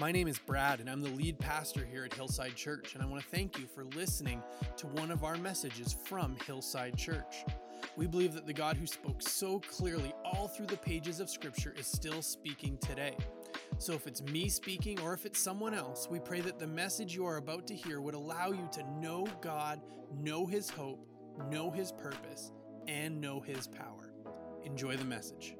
My name is Brad, and I'm the lead pastor here at Hillside Church, and I want to thank you for listening to one of our messages from Hillside Church. We believe that the God who spoke so clearly all through the pages of Scripture is still speaking today. So, if it's me speaking or if it's someone else, we pray that the message you are about to hear would allow you to know God, know His hope, know His purpose, and know His power. Enjoy the message.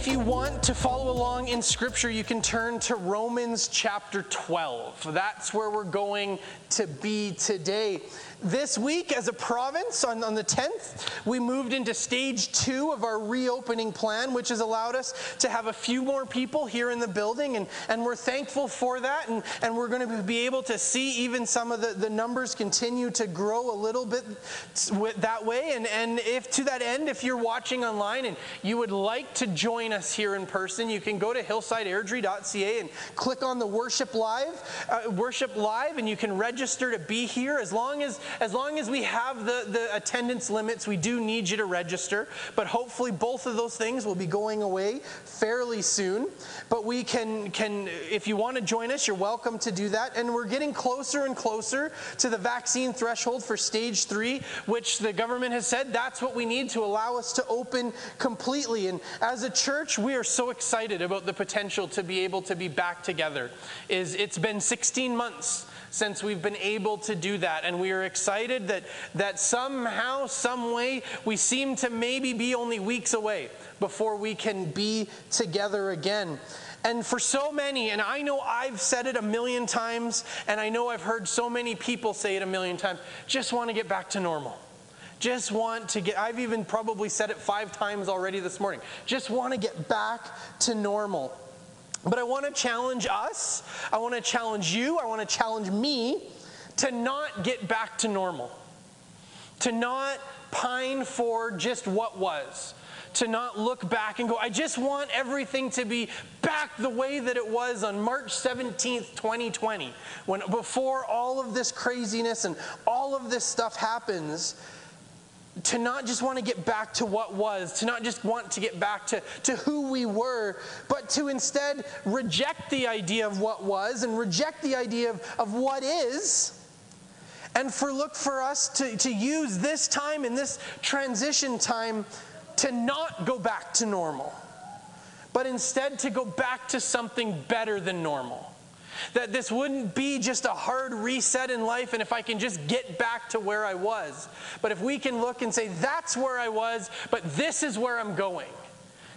If you want to follow along in Scripture, you can turn to Romans chapter 12. That's where we're going to be today. This week, as a province, on, on the 10th, we moved into stage two of our reopening plan, which has allowed us to have a few more people here in the building, and, and we're thankful for that. And, and we're going to be able to see even some of the, the numbers continue to grow a little bit that way. And, and if to that end, if you're watching online and you would like to join us here in person, you can go to hillsideairdrie.ca and click on the Worship Live, uh, Worship Live, and you can register to be here as long as as long as we have the, the attendance limits, we do need you to register. But hopefully, both of those things will be going away fairly soon. But we can, can if you want to join us, you're welcome to do that. And we're getting closer and closer to the vaccine threshold for stage three, which the government has said that's what we need to allow us to open completely. And as a church, we are so excited about the potential to be able to be back together. Is it's been 16 months since we've been able to do that. And we are excited that, that somehow, some way, we seem to maybe be only weeks away before we can be together again. And for so many, and I know I've said it a million times, and I know I've heard so many people say it a million times, just want to get back to normal. Just want to get, I've even probably said it five times already this morning. Just want to get back to normal. But I want to challenge us, I want to challenge you, I want to challenge me to not get back to normal, to not pine for just what was, to not look back and go, I just want everything to be back the way that it was on March 17th, 2020, when before all of this craziness and all of this stuff happens to not just want to get back to what was, to not just want to get back to, to who we were, but to instead reject the idea of what was and reject the idea of, of what is. And for look for us to, to use this time and this transition time to not go back to normal, but instead to go back to something better than normal. That this wouldn't be just a hard reset in life and if I can just get back to where I was. But if we can look and say, that's where I was, but this is where I'm going.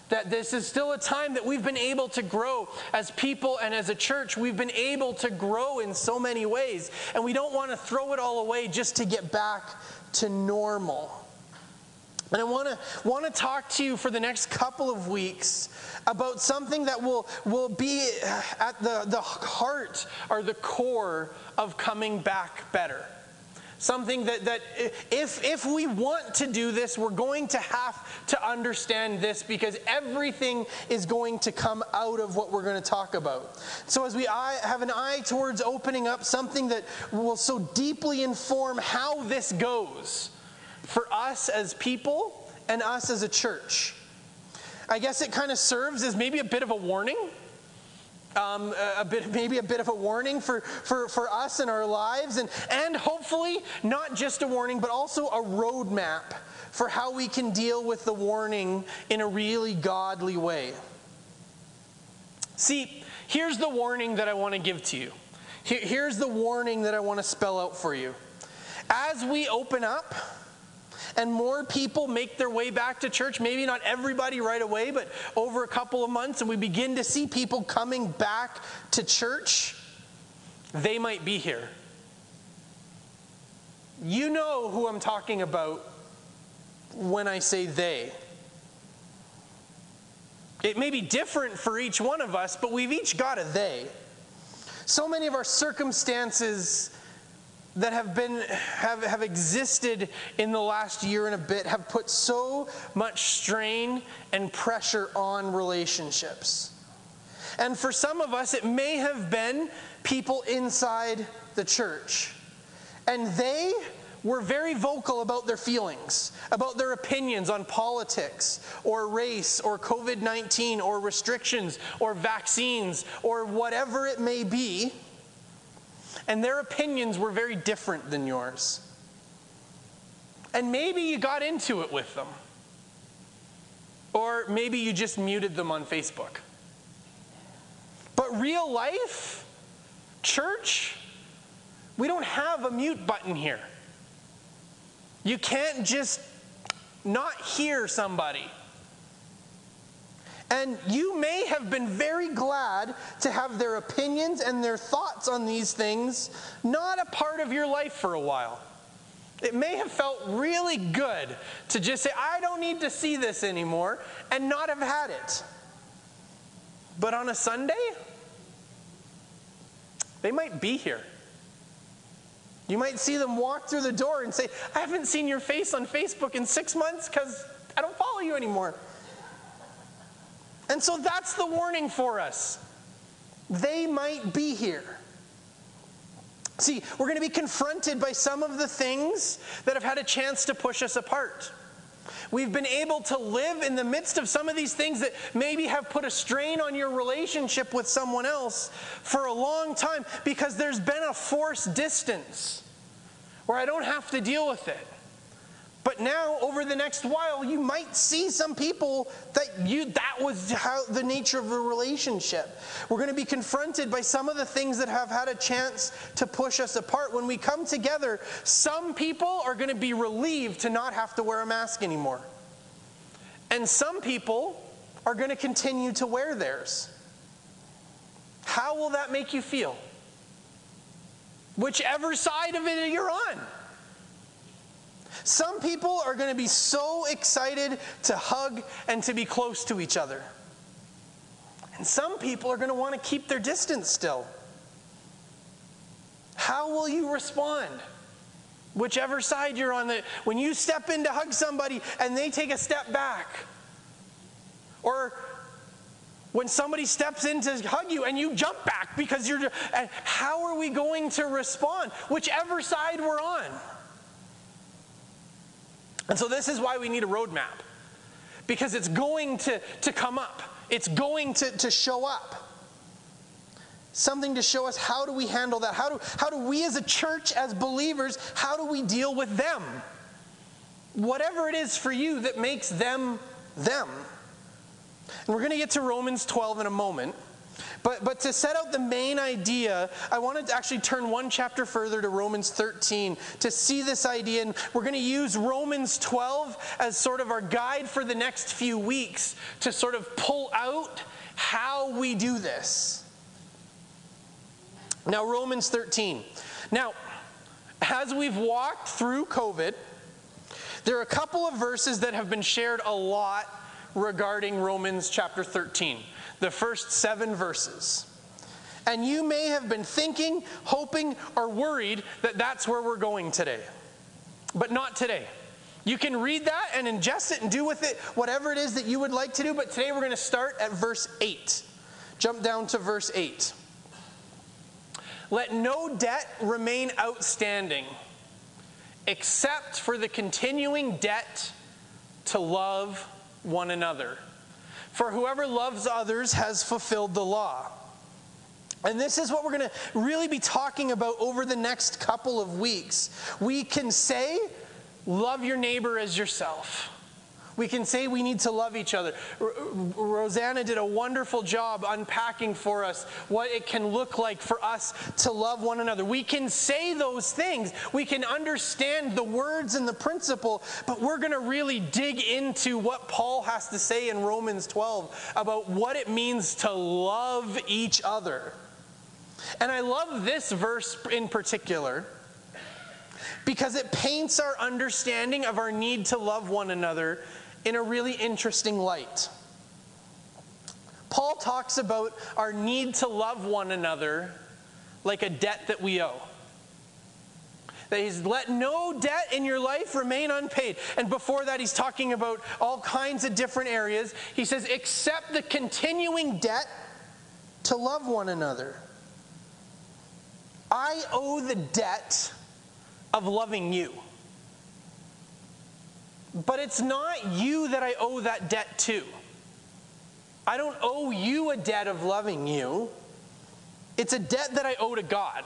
That this is still a time that we've been able to grow as people and as a church. We've been able to grow in so many ways. And we don't want to throw it all away just to get back to normal. And I want to want to talk to you for the next couple of weeks about something that will, will be at the, the heart or the core of coming back better. Something that, that if, if we want to do this, we're going to have to understand this because everything is going to come out of what we're going to talk about. So, as we have an eye towards opening up something that will so deeply inform how this goes for us as people and us as a church. I guess it kind of serves as maybe a bit of a warning. Um, a bit, maybe a bit of a warning for, for, for us in our lives, and, and hopefully not just a warning, but also a roadmap for how we can deal with the warning in a really godly way. See, here's the warning that I want to give to you. Here's the warning that I want to spell out for you. As we open up, and more people make their way back to church, maybe not everybody right away, but over a couple of months, and we begin to see people coming back to church, they might be here. You know who I'm talking about when I say they. It may be different for each one of us, but we've each got a they. So many of our circumstances that have been have, have existed in the last year and a bit have put so much strain and pressure on relationships. And for some of us, it may have been people inside the church. And they were very vocal about their feelings, about their opinions on politics or race or COVID 19 or restrictions or vaccines or whatever it may be. And their opinions were very different than yours. And maybe you got into it with them. Or maybe you just muted them on Facebook. But real life, church, we don't have a mute button here. You can't just not hear somebody. And you may have been very glad to have their opinions and their thoughts on these things not a part of your life for a while. It may have felt really good to just say, I don't need to see this anymore, and not have had it. But on a Sunday, they might be here. You might see them walk through the door and say, I haven't seen your face on Facebook in six months because I don't follow you anymore. And so that's the warning for us. They might be here. See, we're going to be confronted by some of the things that have had a chance to push us apart. We've been able to live in the midst of some of these things that maybe have put a strain on your relationship with someone else for a long time because there's been a forced distance where I don't have to deal with it. But now, over the next while, you might see some people that you that was how the nature of the relationship. We're going to be confronted by some of the things that have had a chance to push us apart. When we come together, some people are going to be relieved to not have to wear a mask anymore. And some people are going to continue to wear theirs. How will that make you feel? Whichever side of it you're on. Some people are going to be so excited to hug and to be close to each other. And some people are going to want to keep their distance still. How will you respond? Whichever side you're on, the, when you step in to hug somebody and they take a step back, or when somebody steps in to hug you and you jump back because you're, how are we going to respond? Whichever side we're on. And so this is why we need a roadmap. Because it's going to, to come up. It's going to, to show up. Something to show us how do we handle that? How do, how do we as a church, as believers, how do we deal with them? Whatever it is for you that makes them them. And we're going to get to Romans 12 in a moment. But, but to set out the main idea, I wanted to actually turn one chapter further to Romans 13 to see this idea. And we're going to use Romans 12 as sort of our guide for the next few weeks to sort of pull out how we do this. Now, Romans 13. Now, as we've walked through COVID, there are a couple of verses that have been shared a lot regarding Romans chapter 13 the first seven verses. And you may have been thinking, hoping, or worried that that's where we're going today. But not today. You can read that and ingest it and do with it whatever it is that you would like to do, but today we're going to start at verse 8. Jump down to verse 8. Let no debt remain outstanding except for the continuing debt to love one another. For whoever loves others has fulfilled the law. And this is what we're going to really be talking about over the next couple of weeks. We can say, love your neighbor as yourself. We can say we need to love each other. R- Rosanna did a wonderful job unpacking for us what it can look like for us to love one another. We can say those things, we can understand the words and the principle, but we're going to really dig into what Paul has to say in Romans 12 about what it means to love each other. And I love this verse in particular because it paints our understanding of our need to love one another in a really interesting light. Paul talks about our need to love one another like a debt that we owe. That he's let no debt in your life remain unpaid. And before that, he's talking about all kinds of different areas. He says, except the continuing debt to love one another. I owe the debt of loving you. But it's not you that I owe that debt to. I don't owe you a debt of loving you. It's a debt that I owe to God.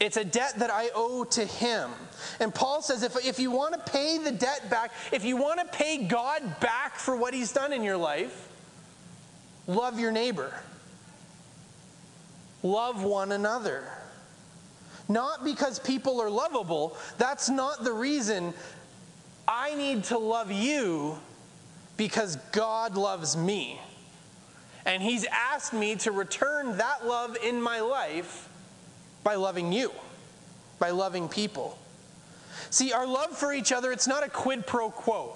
It's a debt that I owe to Him. And Paul says if, if you want to pay the debt back, if you want to pay God back for what He's done in your life, love your neighbor, love one another. Not because people are lovable, that's not the reason I need to love you because God loves me. And He's asked me to return that love in my life by loving you, by loving people. See, our love for each other, it's not a quid pro quo.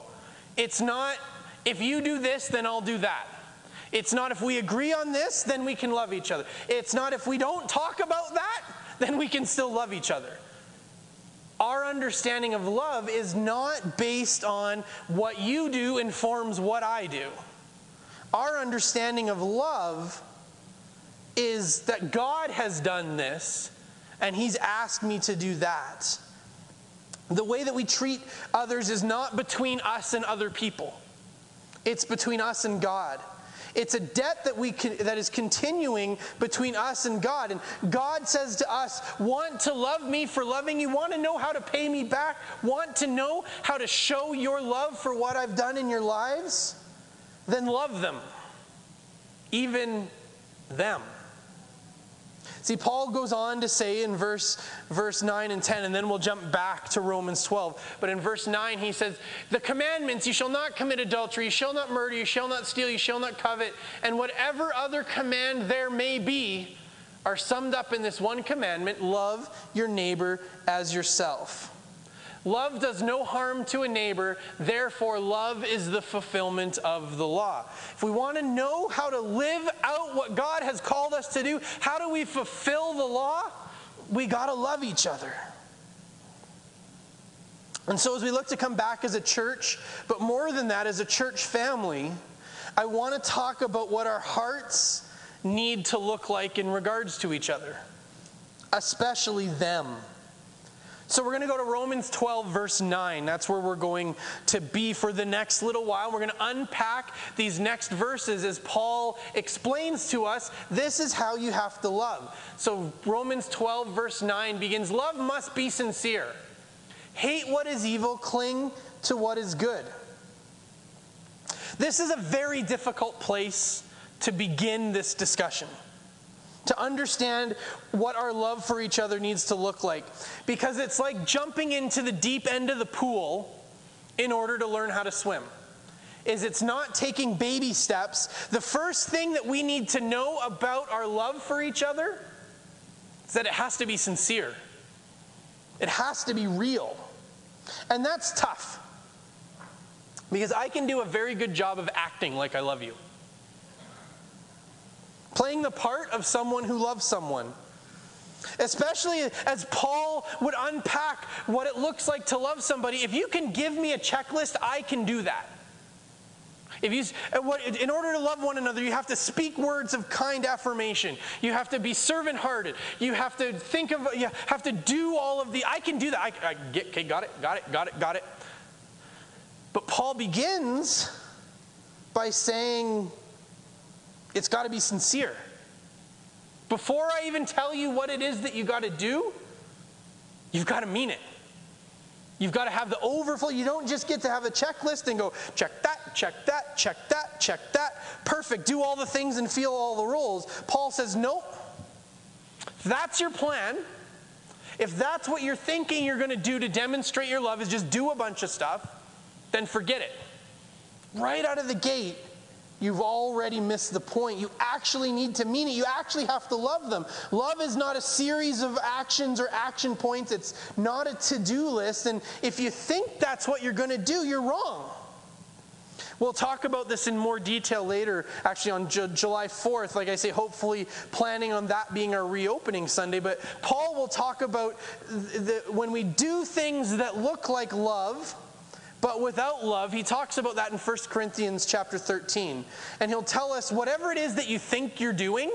It's not, if you do this, then I'll do that. It's not, if we agree on this, then we can love each other. It's not, if we don't talk about that, then we can still love each other. Our understanding of love is not based on what you do informs what I do. Our understanding of love is that God has done this and He's asked me to do that. The way that we treat others is not between us and other people, it's between us and God. It's a debt that, we that is continuing between us and God. And God says to us, Want to love me for loving you? Want to know how to pay me back? Want to know how to show your love for what I've done in your lives? Then love them, even them. See, Paul goes on to say in verse, verse 9 and 10, and then we'll jump back to Romans 12. But in verse 9, he says, The commandments, you shall not commit adultery, you shall not murder, you shall not steal, you shall not covet, and whatever other command there may be, are summed up in this one commandment love your neighbor as yourself. Love does no harm to a neighbor, therefore, love is the fulfillment of the law. If we want to know how to live out what God has called us to do, how do we fulfill the law? We got to love each other. And so, as we look to come back as a church, but more than that, as a church family, I want to talk about what our hearts need to look like in regards to each other, especially them. So we're going to go to Romans 12, verse 9. That's where we're going to be for the next little while. We're going to unpack these next verses as Paul explains to us this is how you have to love. So Romans 12, verse 9 begins Love must be sincere. Hate what is evil, cling to what is good. This is a very difficult place to begin this discussion to understand what our love for each other needs to look like. Because it's like jumping into the deep end of the pool in order to learn how to swim. Is it's not taking baby steps. The first thing that we need to know about our love for each other is that it has to be sincere. It has to be real. And that's tough. Because I can do a very good job of acting like I love you playing the part of someone who loves someone. Especially as Paul would unpack what it looks like to love somebody. If you can give me a checklist, I can do that. If you, uh, in order to love one another, you have to speak words of kind affirmation. You have to be servant hearted. You have to think of, you have to do all of the, I can do that. I, I get, okay, got it, got it, got it, got it. But Paul begins by saying, it's got to be sincere. Before I even tell you what it is that you got to do, you've got to mean it. You've got to have the overflow. You don't just get to have a checklist and go, check that, check that, check that, check that. Perfect. Do all the things and feel all the roles. Paul says, nope. That's your plan, if that's what you're thinking you're going to do to demonstrate your love is just do a bunch of stuff, then forget it. Right out of the gate, you've already missed the point. You actually need to mean it. You actually have to love them. Love is not a series of actions or action points, it's not a to do list. And if you think that's what you're going to do, you're wrong. We'll talk about this in more detail later, actually on J- July 4th. Like I say, hopefully planning on that being our reopening Sunday. But Paul will talk about when we do things that look like love, but without love, he talks about that in 1 Corinthians chapter 13. And he'll tell us whatever it is that you think you're doing,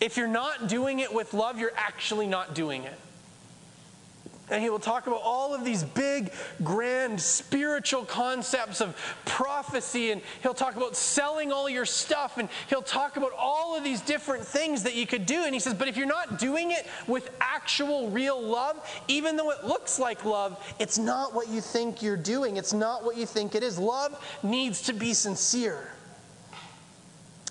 if you're not doing it with love, you're actually not doing it. And he will talk about all of these big, grand spiritual concepts of prophecy. And he'll talk about selling all your stuff. And he'll talk about all of these different things that you could do. And he says, but if you're not doing it with actual, real love, even though it looks like love, it's not what you think you're doing. It's not what you think it is. Love needs to be sincere.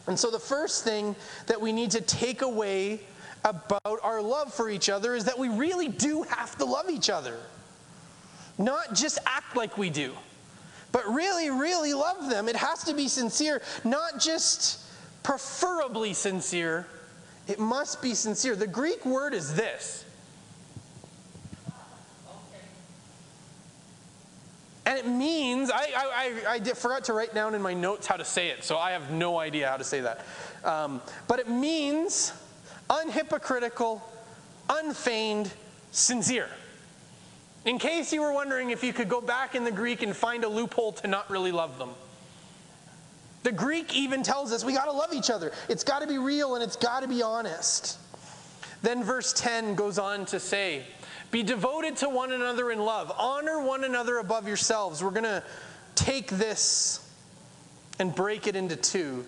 And so the first thing that we need to take away about our love for each other is that we really do have to love each other. Not just act like we do, but really, really love them. It has to be sincere, not just preferably sincere. It must be sincere. The Greek word is this. And it means, I, I, I, I forgot to write down in my notes how to say it, so I have no idea how to say that. Um, but it means unhypocritical, unfeigned, sincere. In case you were wondering if you could go back in the Greek and find a loophole to not really love them. The Greek even tells us we got to love each other. It's got to be real and it's got to be honest. Then verse 10 goes on to say, Be devoted to one another in love, honor one another above yourselves. We're going to take this and break it into two.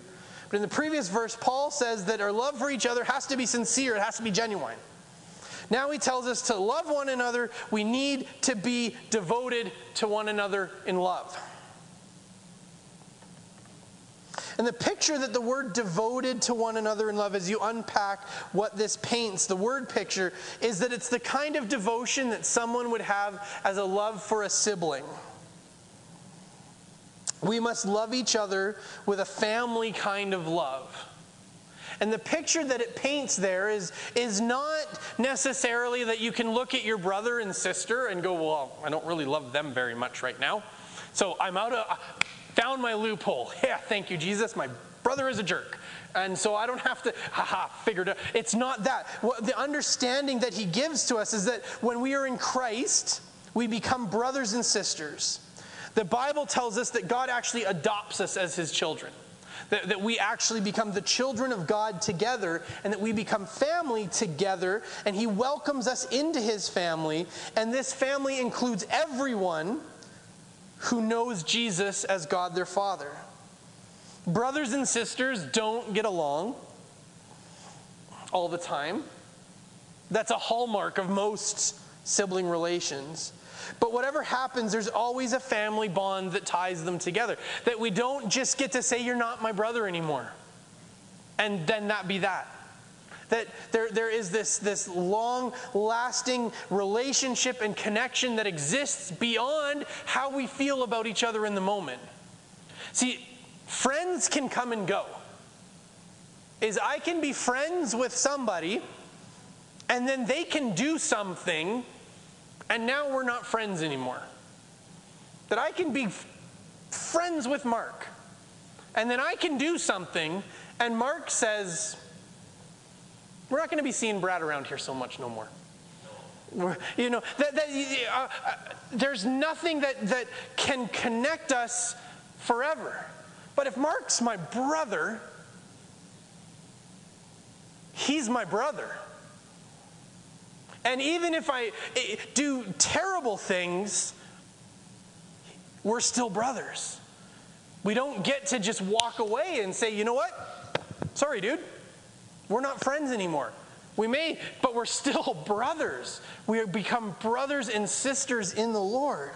But in the previous verse, Paul says that our love for each other has to be sincere, it has to be genuine. Now he tells us to love one another, we need to be devoted to one another in love. And the picture that the word devoted to one another in love, as you unpack what this paints, the word picture, is that it's the kind of devotion that someone would have as a love for a sibling. We must love each other with a family kind of love. And the picture that it paints there is, is not necessarily that you can look at your brother and sister and go, well, I don't really love them very much right now. So I'm out of, found my loophole. Yeah, thank you, Jesus. My brother is a jerk. And so I don't have to, haha, figured it out. It's not that. What, the understanding that he gives to us is that when we are in Christ, we become brothers and sisters. The Bible tells us that God actually adopts us as his children. That, that, we actually become the children of God together and that we become family together and he welcomes us into his family and this family includes everyone who knows Jesus as God their Father. Brothers and sisters don't get along all the time. That's a hallmark of most sibling relations. But whatever happens, there's always a family bond that ties them together. That we don't just get to say, You're not my brother anymore, and then that be that. That there, there is this, this long lasting relationship and connection that exists beyond how we feel about each other in the moment. See, friends can come and go. Is I can be friends with somebody, and then they can do something and now we're not friends anymore. That I can be friends with Mark, and then I can do something, and Mark says, We're not going to be seeing Brad around here so much no more. You know, that, that, uh, uh, there's nothing that, that can connect us forever. But if Mark's my brother, he's my brother. And even if I eh, do terrible things, we're still brothers. We don't get to just walk away and say, you know what? Sorry, dude. We're not friends anymore. We may, but we're still brothers. We become brothers and sisters in the Lord.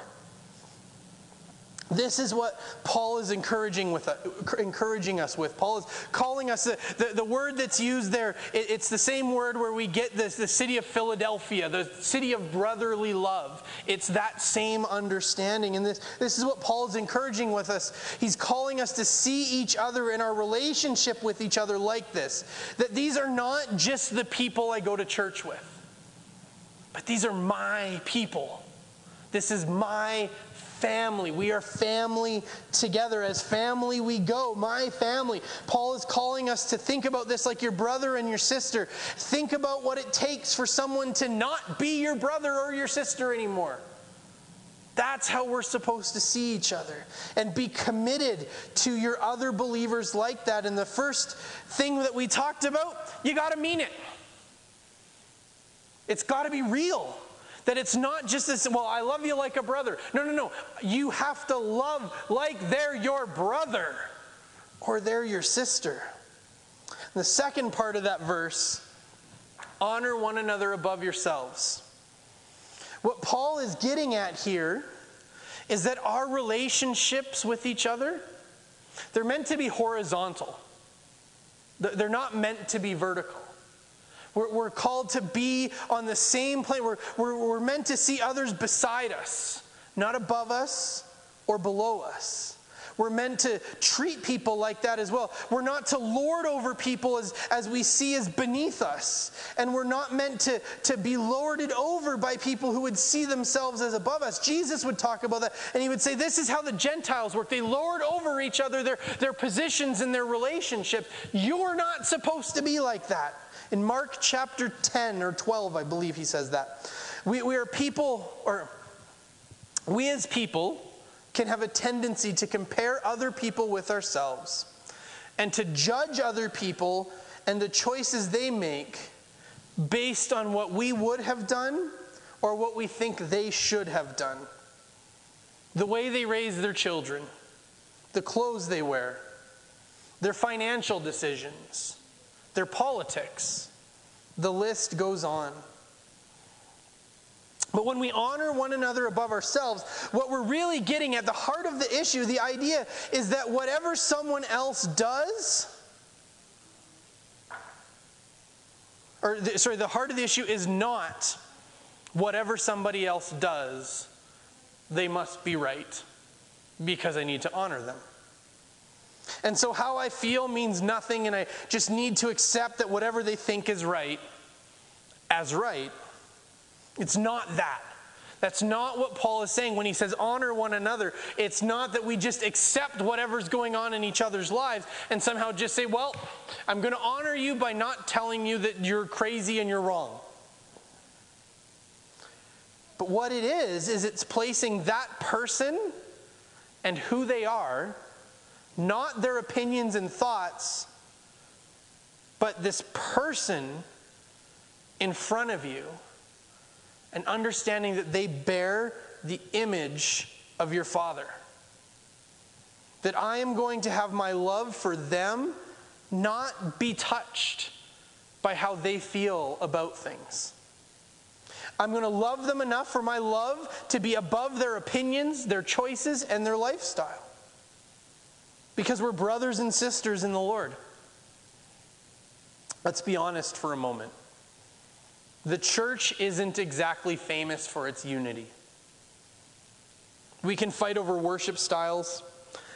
This is what Paul is encouraging, with, uh, encouraging us with. Paul is calling us, the, the, the word that's used there, it, it's the same word where we get this, the city of Philadelphia, the city of brotherly love. It's that same understanding. And this, this is what Paul is encouraging with us. He's calling us to see each other in our relationship with each other like this. That these are not just the people I go to church with, but these are my people. This is my family. We are family together. As family, we go. My family. Paul is calling us to think about this like your brother and your sister. Think about what it takes for someone to not be your brother or your sister anymore. That's how we're supposed to see each other and be committed to your other believers like that. And the first thing that we talked about, you got to mean it. It's got to be real. That it's not just this, well, I love you like a brother. No, no, no. You have to love like they're your brother or they're your sister. The second part of that verse honor one another above yourselves. What Paul is getting at here is that our relationships with each other they're meant to be horizontal. They're not meant to be vertical. We're, we're called to be on the same plane. We're, we're, we're meant to see others beside us, not above us or below us. We're meant to treat people like that as well. We're not to lord over people as, as we see as beneath us. And we're not meant to, to be lorded over by people who would see themselves as above us. Jesus would talk about that, and he would say, This is how the Gentiles work. They lord over each other, their, their positions and their relationships. You're not supposed to be like that. In Mark chapter 10 or 12, I believe he says that. We, we are people, or we as people can have a tendency to compare other people with ourselves and to judge other people and the choices they make based on what we would have done or what we think they should have done. The way they raise their children, the clothes they wear, their financial decisions, their politics. The list goes on. But when we honor one another above ourselves, what we're really getting at the heart of the issue, the idea is that whatever someone else does, or the, sorry, the heart of the issue is not whatever somebody else does, they must be right because I need to honor them. And so, how I feel means nothing, and I just need to accept that whatever they think is right as right. It's not that. That's not what Paul is saying when he says honor one another. It's not that we just accept whatever's going on in each other's lives and somehow just say, well, I'm going to honor you by not telling you that you're crazy and you're wrong. But what it is, is it's placing that person and who they are not their opinions and thoughts, but this person in front of you, and understanding that they bear the image of your Father. That I am going to have my love for them not be touched by how they feel about things. I'm going to love them enough for my love to be above their opinions, their choices, and their lifestyle because we're brothers and sisters in the Lord. Let's be honest for a moment. The church isn't exactly famous for its unity. We can fight over worship styles,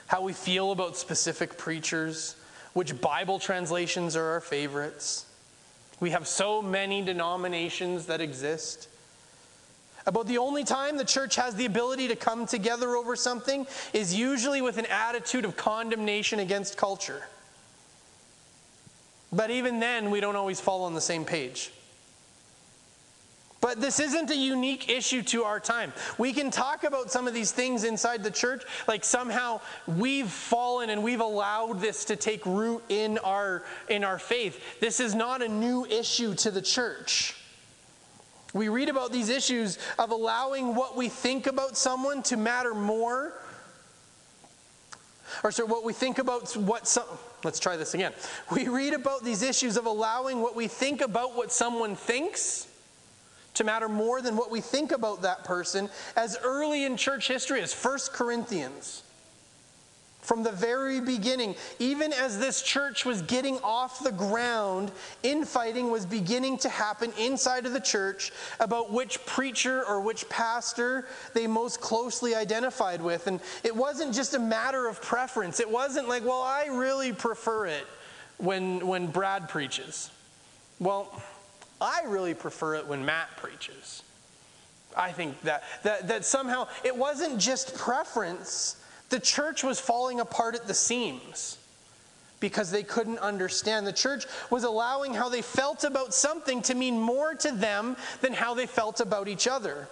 how we feel about specific preachers, which Bible translations are our favorites. We have so many denominations that exist. About the only time the church has the ability to come together over something is usually with an attitude of condemnation against culture. But even then, we don't always fall on the same page. But this isn't a unique issue to our time. We can talk about some of these things inside the church, like somehow we've fallen and we've allowed this to take root in our, in our faith. This is not a new issue to the church. We read about these issues of allowing what we think about someone to matter more. Or so what we think about what some let's try this again. We read about these issues of allowing what we think about what someone thinks to matter more than what we think about that person as early in church history as 1 Corinthians. From the very beginning, even as this church was getting off the ground, infighting was beginning to happen inside of the church about which preacher or which pastor they most closely identified with. And it wasn't just a matter of preference. It wasn't like, well, I really prefer it when, when Brad preaches. Well, I really prefer it when Matt preaches. I think that, that, that somehow it wasn't just preference the church was falling apart at the seams because they couldn't understand. The church was allowing how they felt about something to mean more to them than how they felt about each other.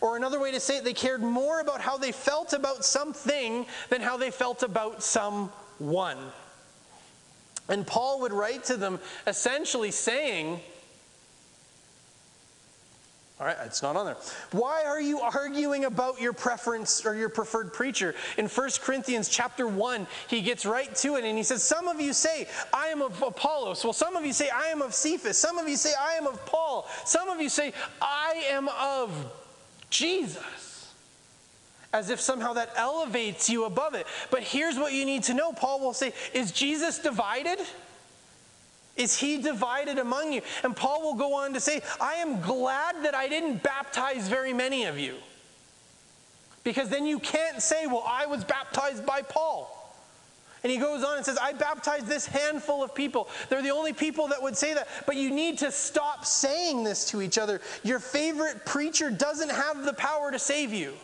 Or another way to say it, they cared more about how they felt about something than how they felt about someone. And Paul would write to them essentially saying, All right, it's not on there. Why are you arguing about your preference or your preferred preacher? In 1 Corinthians chapter 1, he gets right to it and he says, Some of you say, I am of Apollos. Well, some of you say, I am of Cephas. Some of you say, I am of Paul. Some of you say, I am of Jesus. As if somehow that elevates you above it. But here's what you need to know Paul will say, Is Jesus divided? Is he divided among you? And Paul will go on to say, I am glad that I didn't baptize very many of you. Because then you can't say, well, I was baptized by Paul. And he goes on and says, I baptized this handful of people. They're the only people that would say that. But you need to stop saying this to each other. Your favorite preacher doesn't have the power to save you.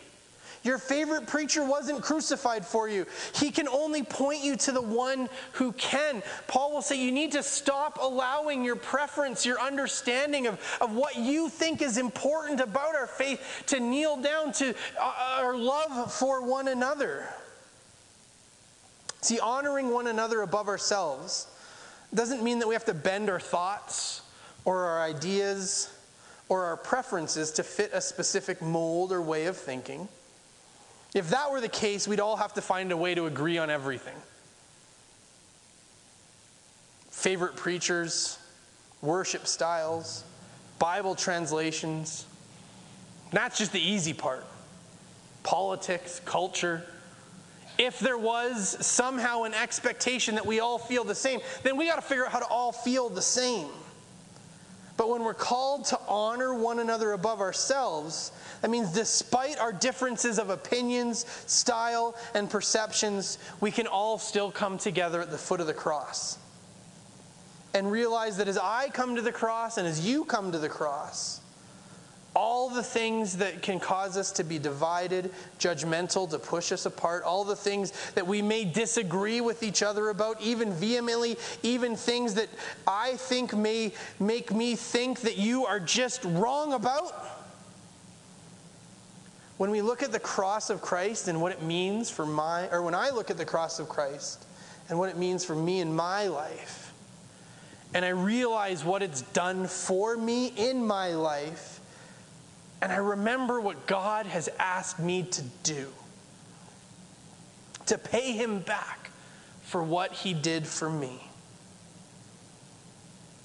Your favorite preacher wasn't crucified for you. He can only point you to the one who can. Paul will say you need to stop allowing your preference, your understanding of, of what you think is important about our faith to kneel down to uh, our love for one another. See, honoring one another above ourselves doesn't mean that we have to bend our thoughts or our ideas or our preferences to fit a specific mold or way of thinking. If that were the case, we'd all have to find a way to agree on everything. Favorite preachers, worship styles, Bible translations. That's just the easy part. Politics, culture. If there was somehow an expectation that we all feel the same, then we got to figure out how to all feel the same. But when we're called to honor one another above ourselves, that means despite our differences of opinions, style, and perceptions, we can all still come together at the foot of the cross. And realize that as I come to the cross and as you come to the cross, all the things that can cause us to be divided, judgmental, to push us apart, all the things that we may disagree with each other about, even vehemently, even things that I think may make me think that you are just wrong about. When we look at the cross of Christ and what it means for my, or when I look at the cross of Christ and what it means for me in my life, and I realize what it's done for me in my life, and I remember what God has asked me to do to pay him back for what he did for me.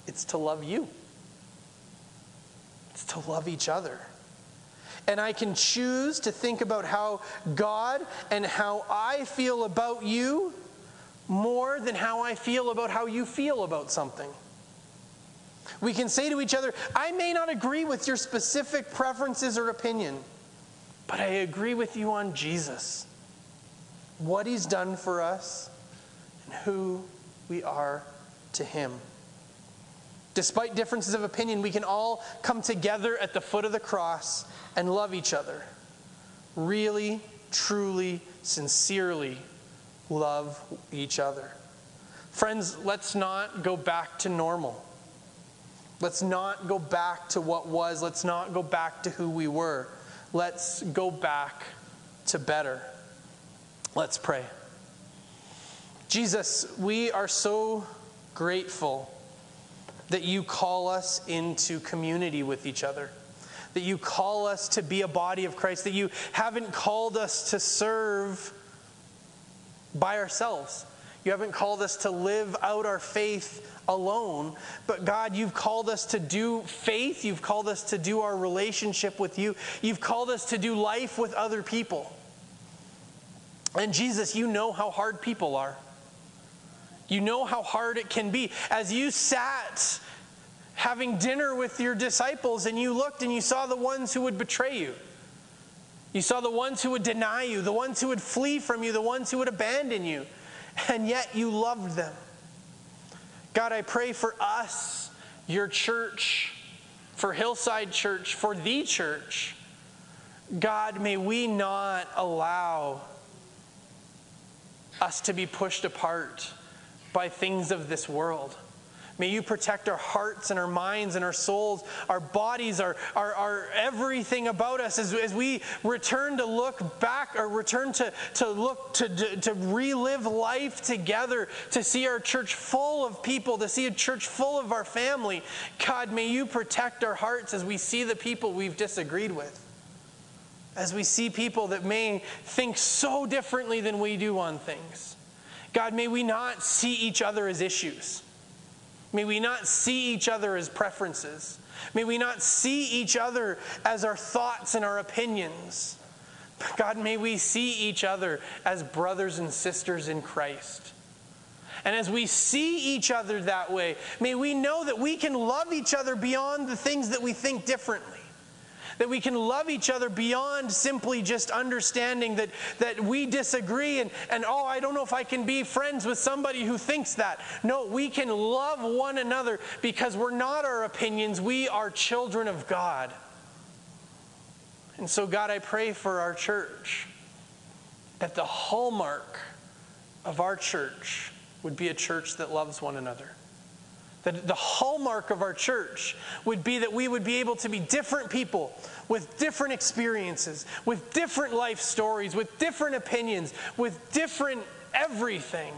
It's to love you, it's to love each other. And I can choose to think about how God and how I feel about you more than how I feel about how you feel about something. We can say to each other, I may not agree with your specific preferences or opinion, but I agree with you on Jesus, what he's done for us, and who we are to him. Despite differences of opinion, we can all come together at the foot of the cross and love each other. Really, truly, sincerely love each other. Friends, let's not go back to normal. Let's not go back to what was. Let's not go back to who we were. Let's go back to better. Let's pray. Jesus, we are so grateful that you call us into community with each other, that you call us to be a body of Christ, that you haven't called us to serve by ourselves. You haven't called us to live out our faith alone. But God, you've called us to do faith. You've called us to do our relationship with you. You've called us to do life with other people. And Jesus, you know how hard people are. You know how hard it can be. As you sat having dinner with your disciples and you looked and you saw the ones who would betray you. You saw the ones who would deny you, the ones who would flee from you, the ones who would abandon you. And yet you loved them. God, I pray for us, your church, for Hillside Church, for the church. God, may we not allow us to be pushed apart by things of this world. May you protect our hearts and our minds and our souls, our bodies, our, our, our everything about us as, as we return to look back or return to, to look to, to, to relive life together, to see our church full of people, to see a church full of our family. God, may you protect our hearts as we see the people we've disagreed with. As we see people that may think so differently than we do on things. God, may we not see each other as issues. May we not see each other as preferences. May we not see each other as our thoughts and our opinions. God, may we see each other as brothers and sisters in Christ. And as we see each other that way, may we know that we can love each other beyond the things that we think differently that we can love each other beyond simply just understanding that, that we disagree and, and, oh, I don't know if I can be friends with somebody who thinks that. No, we can love one another because we're not our opinions, we are children of God. And so, God, I pray for our church that the hallmark of our church would be a church that loves one another. That the hallmark of our church would be that we would be able to be different people with different experiences, with different life stories, with different opinions, with different everything.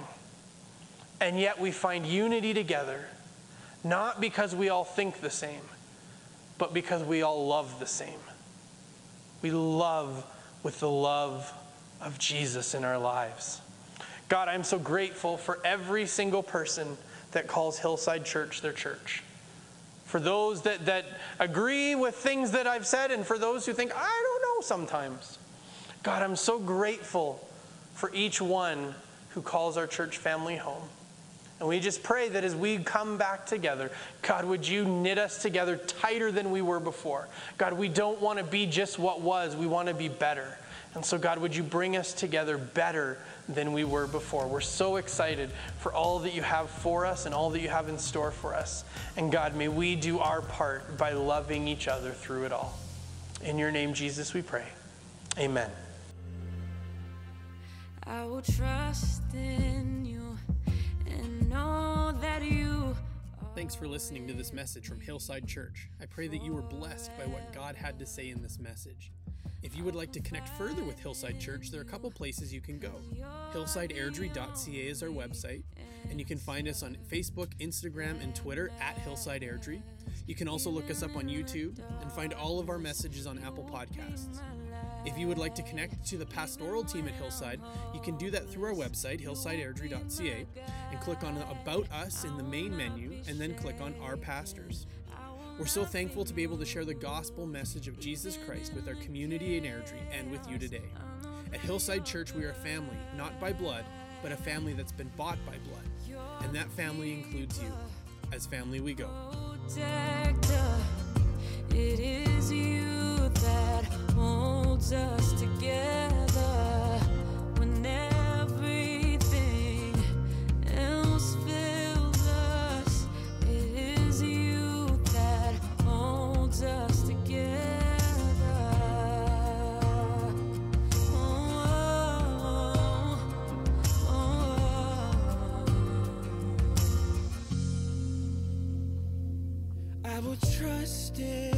And yet we find unity together, not because we all think the same, but because we all love the same. We love with the love of Jesus in our lives. God, I'm so grateful for every single person that calls Hillside Church their church. For those that, that agree with things that I've said, and for those who think, I don't know sometimes. God, I'm so grateful for each one who calls our church family home. And we just pray that as we come back together, God, would you knit us together tighter than we were before? God, we don't want to be just what was, we want to be better. And so, God, would you bring us together better than we were before? We're so excited for all that you have for us and all that you have in store for us. And God, may we do our part by loving each other through it all. In your name, Jesus, we pray. Amen. I will trust in you and know that you. Thanks for listening to this message from Hillside Church. I pray that you were blessed by what God had to say in this message. If you would like to connect further with Hillside Church, there are a couple places you can go. HillsideAirdrie.ca is our website, and you can find us on Facebook, Instagram, and Twitter at Hillside Airdrie. You can also look us up on YouTube and find all of our messages on Apple Podcasts. If you would like to connect to the pastoral team at Hillside, you can do that through our website, hillsideairdrie.ca, and click on About Us in the main menu, and then click on Our Pastors. We're so thankful to be able to share the gospel message of Jesus Christ with our community in Airdrie and with you today. At Hillside Church, we are a family, not by blood, but a family that's been bought by blood. And that family includes you. As family, we go. It is you that us together shaken. I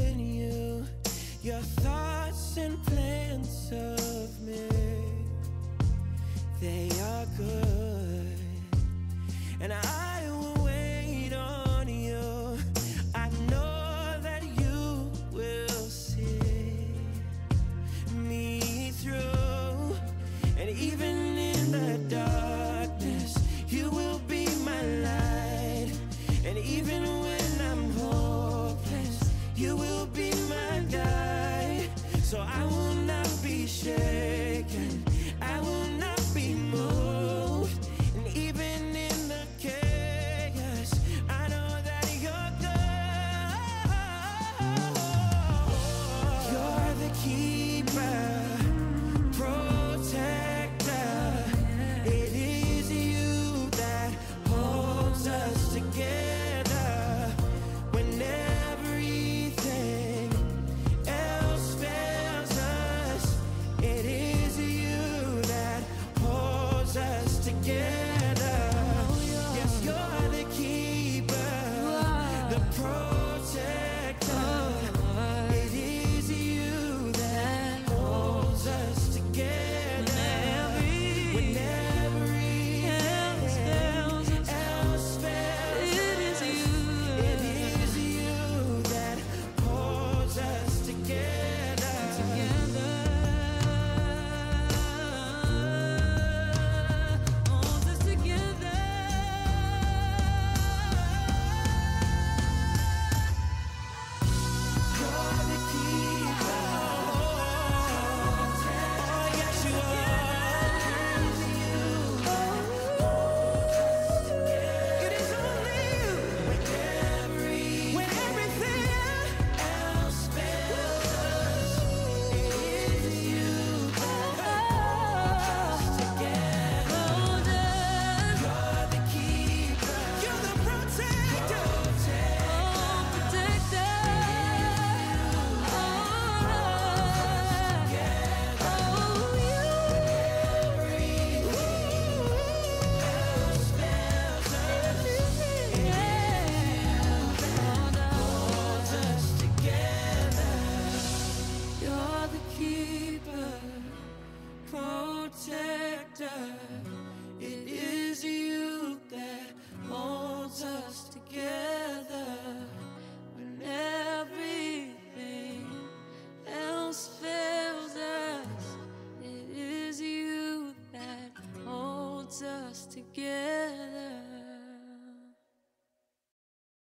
together.